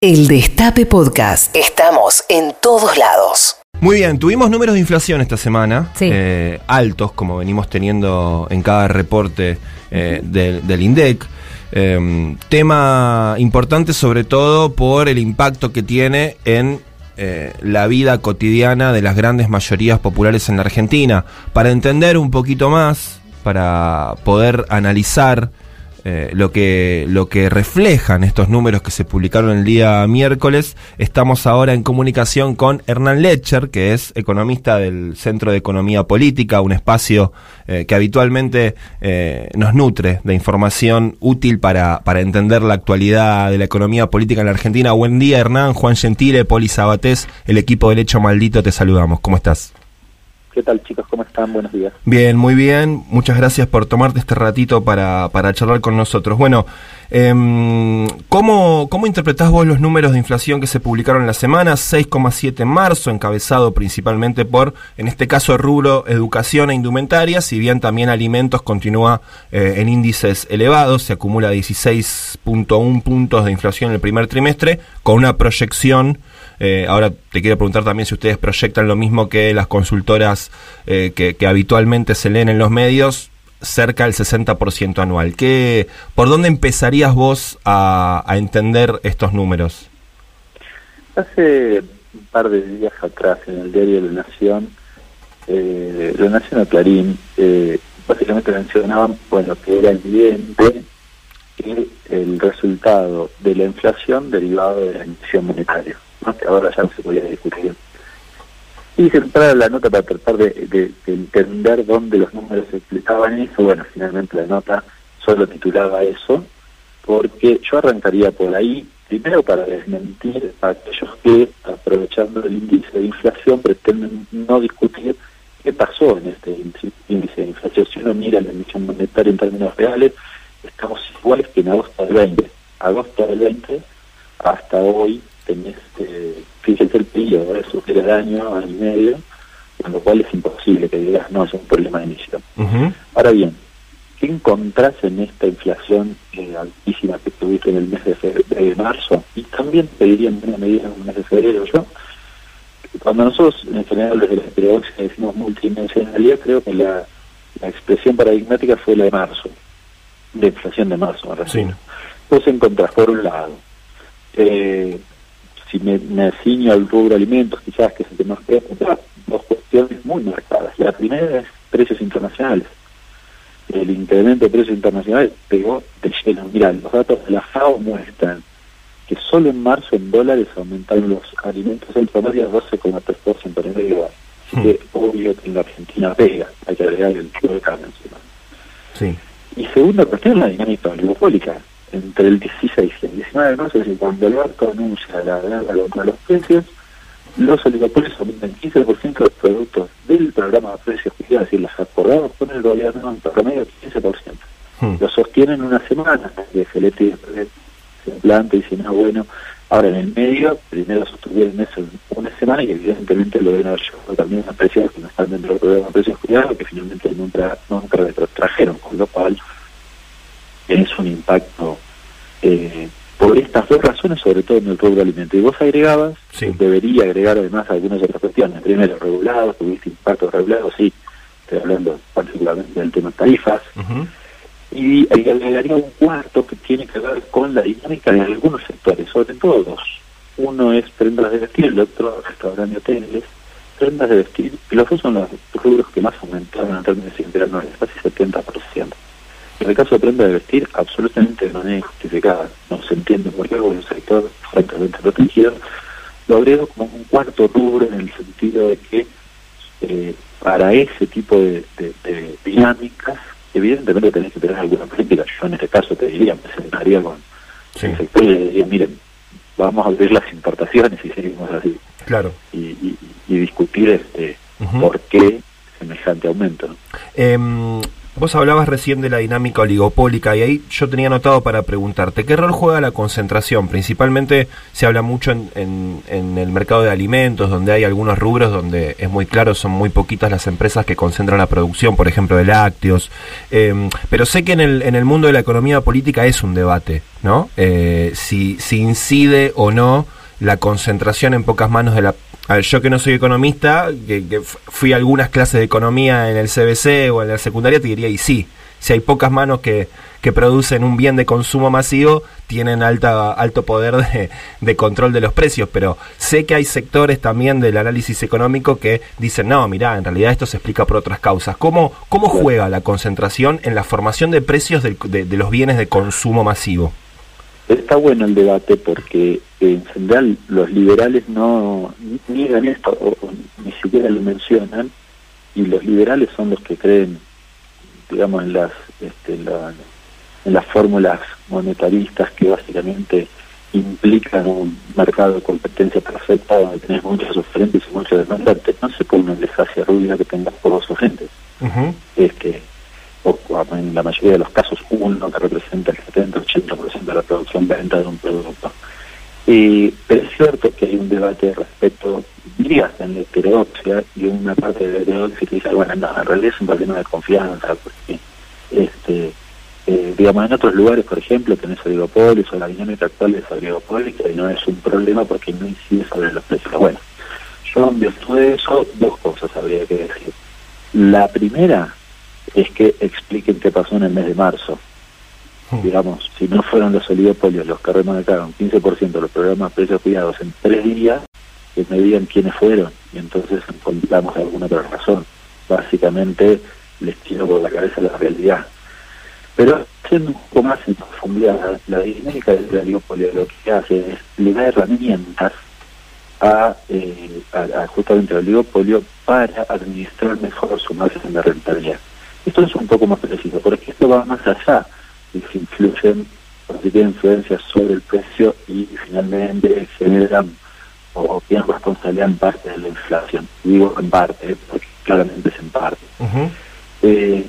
El Destape Podcast. Estamos en todos lados. Muy bien, tuvimos números de inflación esta semana, Sí. eh, altos, como venimos teniendo en cada reporte eh, del, del INDEC. Eh, tema importante sobre todo por el impacto que tiene en eh, la vida cotidiana de las grandes mayorías populares en la Argentina. Para entender un poquito más, para poder analizar eh, lo, que, lo que reflejan estos números que se publicaron el día miércoles. Estamos ahora en comunicación con Hernán Lecher, que es economista del Centro de Economía Política, un espacio eh, que habitualmente eh, nos nutre de información útil para, para entender la actualidad de la economía política en la Argentina. Buen día, Hernán, Juan Gentile, Poli Sabatés, el equipo del Hecho Maldito, te saludamos. ¿Cómo estás? ¿Qué tal chicos? ¿Cómo están? Buenos días. Bien, muy bien. Muchas gracias por tomarte este ratito para, para charlar con nosotros. Bueno, em, ¿cómo, ¿cómo interpretás vos los números de inflación que se publicaron en la semana? 6,7 en marzo, encabezado principalmente por, en este caso, el rubro educación e indumentaria, si bien también alimentos continúa eh, en índices elevados, se acumula 16.1 puntos de inflación en el primer trimestre, con una proyección eh, ahora te quiero preguntar también si ustedes proyectan lo mismo que las consultoras eh, que, habitualmente se leen en los medios, cerca del 60% anual. ¿Qué, ¿Por dónde empezarías vos a, a entender estos números? Hace un par de días atrás en el diario La Nación, eh, La Nación o Clarín, eh, básicamente mencionaban bueno, que era evidente que el resultado de la inflación derivado de la emisión monetaria, que ahora ya no se podía discutir. Y preparaba la nota para tratar de, de- de entender dónde los números explicaban eso. Bueno, finalmente la nota solo titulaba eso, porque yo arrancaría por ahí, primero para desmentir a aquellos que, aprovechando el índice de inflación, pretenden no discutir qué pasó en este índice de inflación. Si uno mira la emisión monetaria en términos reales, estamos iguales que en agosto del 20. Agosto del 20 hasta hoy tenés, eh, fíjense el periodo, ¿eh? supera el año, año y medio, con lo cual es imposible que digas, no, es un problema de emisión. Ujú. Ahora bien, ¿qué encontrás en esta inflación eh, altísima que tuviste en el mes de, fe- de marzo? Y también te diría en una medida en el mes de febrero. Yo, cuando nosotros en general desde la heterodoxia decimos multidimensionalidad, creo que la, la expresión paradigmática fue la de marzo, de inflación de marzo, me. Sí. Vos encontrás, por un lado, eh, si me, me ciño al rubro alimentos, quizás que es el que más preocupa, dos cuestiones muy marcadas. La primera es precios internacionales. El incremento de precios internacionales pegó de lleno. Mirá, los datos de la FAO muestran que solo en marzo en dólares aumentaron los alimentos en promedio 12,3% en medio. Así Hmm. que obvio que en la Argentina pega, hay que agregar el tipo de cambio encima. Sí. Y segunda cuestión, la dinámica oligopólica. Entre el 16 y el 19 de marzo, es decir, cuando el banco anuncia la guerra contra los precios, los oligopolios aumentan 15% los productos del programa de precios cuidados, es decir, los acordados con el gobierno en promedio 15%. Hmm. Lo sostienen una semana, que Feletti después se planta y dice, no, bueno, ahora en el medio, primero sostuvieron eso una semana y evidentemente lo deben haber llevado también a precios que no están dentro del programa de precios cuidados, que finalmente nunca, nunca retrotrajeron, con lo cual es un impacto eh, por estas dos razones, sobre todo en el rubro alimento. Y vos agregabas, Sí. debería agregar además algunas otras cuestiones. Primero, regulados, tuviste impactos regulados, sí, estoy hablando particularmente del tema tarifas. Ujú. Y agregaría un cuarto que tiene que ver con la dinámica de algunos sectores, sobre todo dos. Uno es prendas de vestir, el otro restaurantes y hoteles. Prendas de vestir, y los dos son los rubros que más aumentaron en términos interanuales, casi 70%. En el caso de prenda de vestir, absolutamente de manera injustificada. No se entiende por qué es un sector francamente protegido. Lo agrego como un cuarto rubro en el sentido de que eh, para ese tipo de, de- de dinámicas, evidentemente tenés que tener alguna política. Yo en este caso te diría, me sentaría con Sí. el sector y le diría, miren, vamos a abrir las importaciones y seguimos así. Claro. Y, y- y discutir este por qué semejante aumento. ¿no? Em, Vos hablabas recién de la dinámica oligopólica y ahí yo tenía notado para preguntarte, ¿qué rol juega la concentración? Principalmente se habla mucho en, el mercado de alimentos, donde hay algunos rubros donde es muy claro, son muy poquitas las empresas que concentran la producción, por ejemplo, de lácteos. Em, pero sé que en el, en el mundo de la economía política es un debate, ¿no? Eh, si incide o no la concentración en pocas manos de la a ver, yo que no soy economista, que, fui a algunas clases de economía en el CBC o en la secundaria, te diría, y sí, si hay pocas manos que, que producen un bien de consumo masivo, tienen alta, alto poder de, de, control de los precios, pero sé que hay sectores también del análisis económico que dicen, no, mira, en realidad esto se explica por otras causas. ¿Cómo, cómo juega la concentración en la formación de precios de, de los bienes de consumo masivo? Está bueno el debate porque en general los liberales no niegan esto o, ni siquiera lo mencionan y los liberales son los que creen digamos en las este, en las fórmulas monetaristas que básicamente implican un mercado de competencia perfecta donde tenés muchos oferentes y muchos demandantes. No se pone una desgracia rubia que tengas pocos oferentes. Este en la mayoría de los casos uno que representa el 70-80% de la producción venta de un producto. Y pero es cierto que hay un debate respecto, diría, en la heterodoxia, y una parte de la heterodoxia que dice, bueno, no, en realidad es un problema de confianza, porque, este, eh, digamos, en otros lugares, por ejemplo, tenés oligopolios o la dinámica actual es oligopólica y no es un problema porque no incide sobre los precios. Bueno, yo en virtud de eso, dos cosas habría que decir. La primera es que expliquen qué pasó en el mes de marzo. Digamos, si no fueron los oligopolios los que remarcaron 15% de los programas precios cuidados en tres días, que me digan quiénes fueron y entonces encontramos alguna otra razón. Básicamente les tiro por la cabeza la realidad. Pero siendo un poco más en profundidad, la dinámica del oligopolio lo que hace es le da herramientas a, eh, a, justamente al oligopolio para administrar mejor su margen de rentabilidad. Esto es un poco más preciso, porque esto va más allá y se influyen, porque tienen influencias sobre el precio y finalmente generan o tienen responsabilidad en parte de la inflación. Digo en parte, porque claramente es en parte. Eh,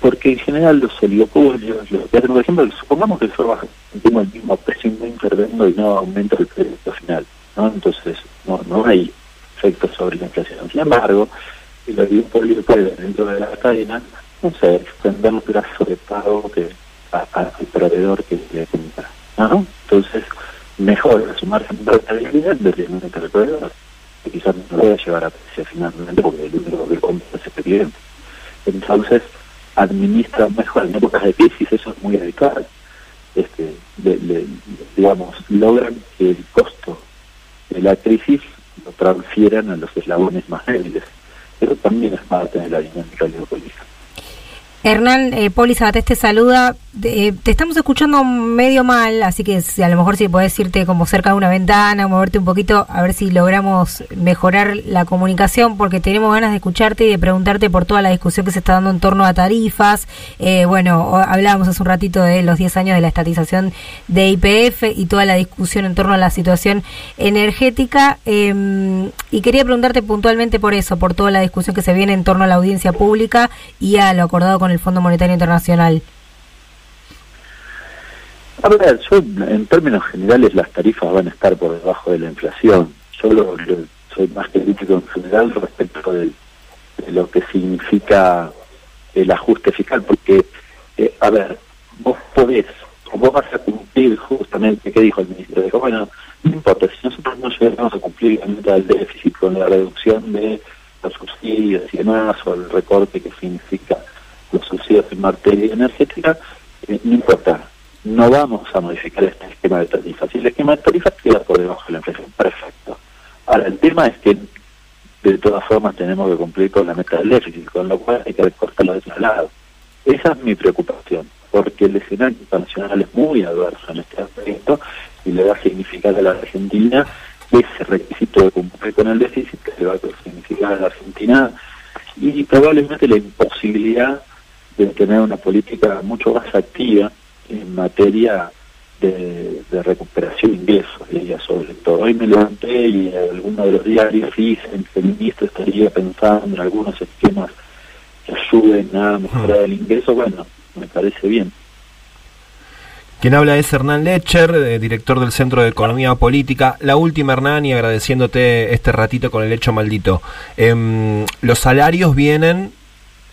porque en general los oligopolios, por ejemplo, supongamos que yo tengo el mismo precio no intervendo y no aumento el precio final, ¿no? Entonces no, no hay efectos sobre la inflación. Sin embargo, y los oligopolios pueden dentro de la cadena, no sé, extender el plazo de pago al proveedor que le compra. Entonces, mejor su margen de rentabilidad dependiente del proveedor, que quizás no lo voy a llevar a precio finalmente porque el único que compra es el cliente. Entonces, administra mejor en épocas de crisis, eso es muy habitual. Este, digamos, logran que el costo de la crisis lo transfieran a los eslabones más débiles pero también es parte de la dinámica geopolítica. Hernán, eh, Poli te saluda. Eh, te estamos escuchando medio mal, así que si, a lo mejor si podés irte como cerca de una ventana, moverte un poquito, a ver si logramos mejorar la comunicación, porque tenemos ganas de escucharte y de preguntarte por toda la discusión que se está dando en torno a tarifas. Eh, bueno, hablábamos hace un ratito de los 10 años de la estatización de IPF y toda la discusión en torno a la situación energética. Em, y quería preguntarte puntualmente por eso, por toda la discusión que se viene en torno a la audiencia pública y a lo acordado con el Fondo Monetario Internacional. A ver, yo en términos generales las tarifas van a estar por debajo de la inflación. Yo lo, soy más crítico en general respecto de, lo que significa el ajuste fiscal, porque, eh, a ver, vos podés, o vos vas a cumplir justamente, ¿qué dijo el ministro? Dijo, bueno, no importa, si nosotros no llegamos a cumplir la meta del déficit con la reducción de los subsidios y demás, o el recorte que significa los subsidios en materia energética, eh, no importa, no vamos a modificar este esquema de tarifas. Si el esquema de tarifas queda por debajo de la inflación, perfecto. Ahora, el tema es que de todas formas tenemos que cumplir con la meta del déficit, con lo cual hay que recortarlo de ese lado. Esa es mi preocupación, porque el escenario internacional es muy adverso en este aspecto y le va a significar a la Argentina ese requisito de cumplir con el déficit que le va a significar a la Argentina y probablemente la imposibilidad tener una política mucho más activa en materia de, recuperación de ingresos, ella sobre todo. Hoy me levanté y algunos de los diarios dicen que el ministro estaría pensando en algunos esquemas que ayuden a mejorar el ingreso, bueno, me parece bien. Quien habla es Hernán Lecher, eh, director del Centro de Economía Política. La última, Hernán, y agradeciéndote este ratito con el hecho maldito. Em, los salarios vienen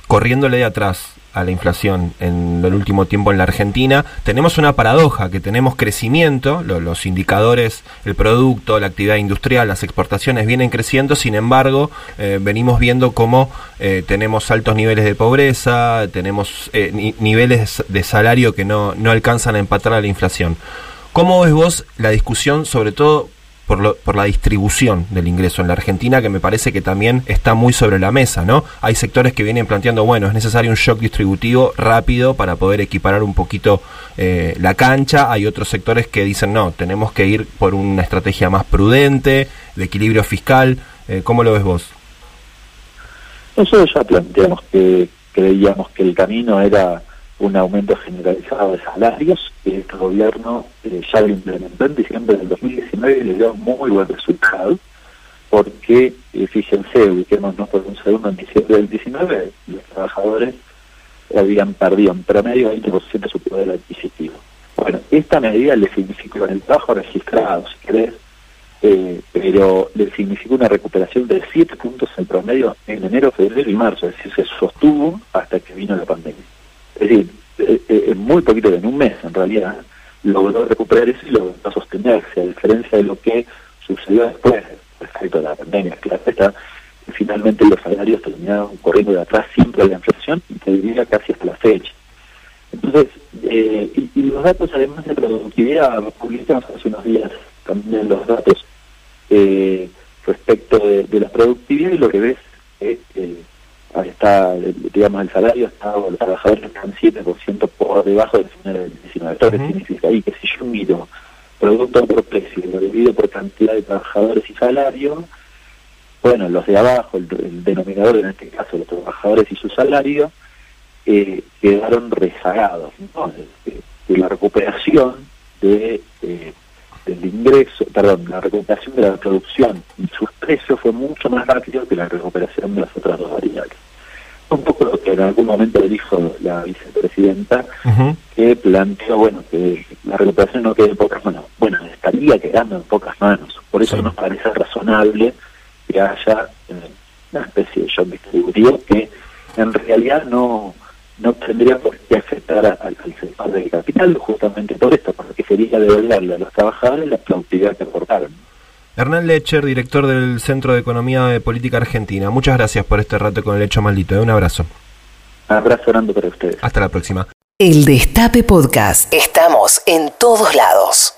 corriéndole de atrás a la inflación en el último tiempo en la Argentina, tenemos una paradoja, que tenemos crecimiento, los indicadores, el producto, la actividad industrial, las exportaciones vienen creciendo, sin embargo, eh, venimos viendo cómo eh, tenemos altos niveles de pobreza, tenemos eh, niveles de salario que no, no alcanzan a empatar a la inflación. ¿Cómo ves vos la discusión, sobre todo por, por la distribución del ingreso en la Argentina, que me parece que también está muy sobre la mesa, ¿no? Hay sectores que vienen planteando, bueno, es necesario un shock distributivo rápido para poder equiparar un poquito eh, la cancha, hay otros sectores que dicen, no, tenemos que ir por una estrategia más prudente, de equilibrio fiscal, eh, ¿cómo lo ves vos? Nosotros ya planteamos que creíamos que el camino era un aumento generalizado de salarios que este gobierno eh, ya lo implementó en diciembre del 2019 y le dio muy buen resultado porque, eh, fíjense, ubiquémonos por un segundo, en diciembre del 19 los trabajadores habían perdido en promedio 20% de su poder adquisitivo. Bueno, esta medida le significó en el trabajo registrado, si querés, eh, pero le significó una recuperación de 7 puntos en promedio en enero, febrero y marzo, es decir, se sostuvo hasta que vino la pandemia. Es decir, eh, eh, en muy poquito, en un mes en realidad, logró recuperar eso y logró sostenerse, a diferencia de lo que sucedió después respecto a la pandemia. Claro, está, finalmente los salarios terminaron corriendo de atrás siempre de la inflación y te diría casi hasta la fecha. Entonces, eh, y, los datos además de productividad, publicamos hace unos días también los datos respecto de, la productividad y lo que ves es está, digamos, el salario está, los trabajadores están 7% por debajo del final del 19. Esto significa ahí que si yo miro producto por precio y lo divido por cantidad de trabajadores y salario, bueno, los de abajo, el, denominador en este caso, los trabajadores y su salario, eh, quedaron rezagados ¿no? de, la recuperación de, eh, del ingreso, perdón, la recuperación de la producción y sus precios fue mucho más rápido que la recuperación de las otras dos variables un poco lo que en algún momento dijo la vicepresidenta, que planteó, bueno, que la recuperación no quede en pocas manos. Bueno, estaría quedando en pocas manos. Por eso nos parece razonable que haya eh, una especie de shock distributivo que en realidad no no tendría por qué afectar al sector del capital, justamente por esto, porque sería devolverle a los trabajadores la productividad que aportaron. Hernán Lecher, director del Centro de Economía de Política Argentina. Muchas gracias por este rato con el hecho maldito. ¿eh? Un abrazo. Abrazo grande para ustedes. Hasta la próxima. El Destape Podcast. Estamos en todos lados.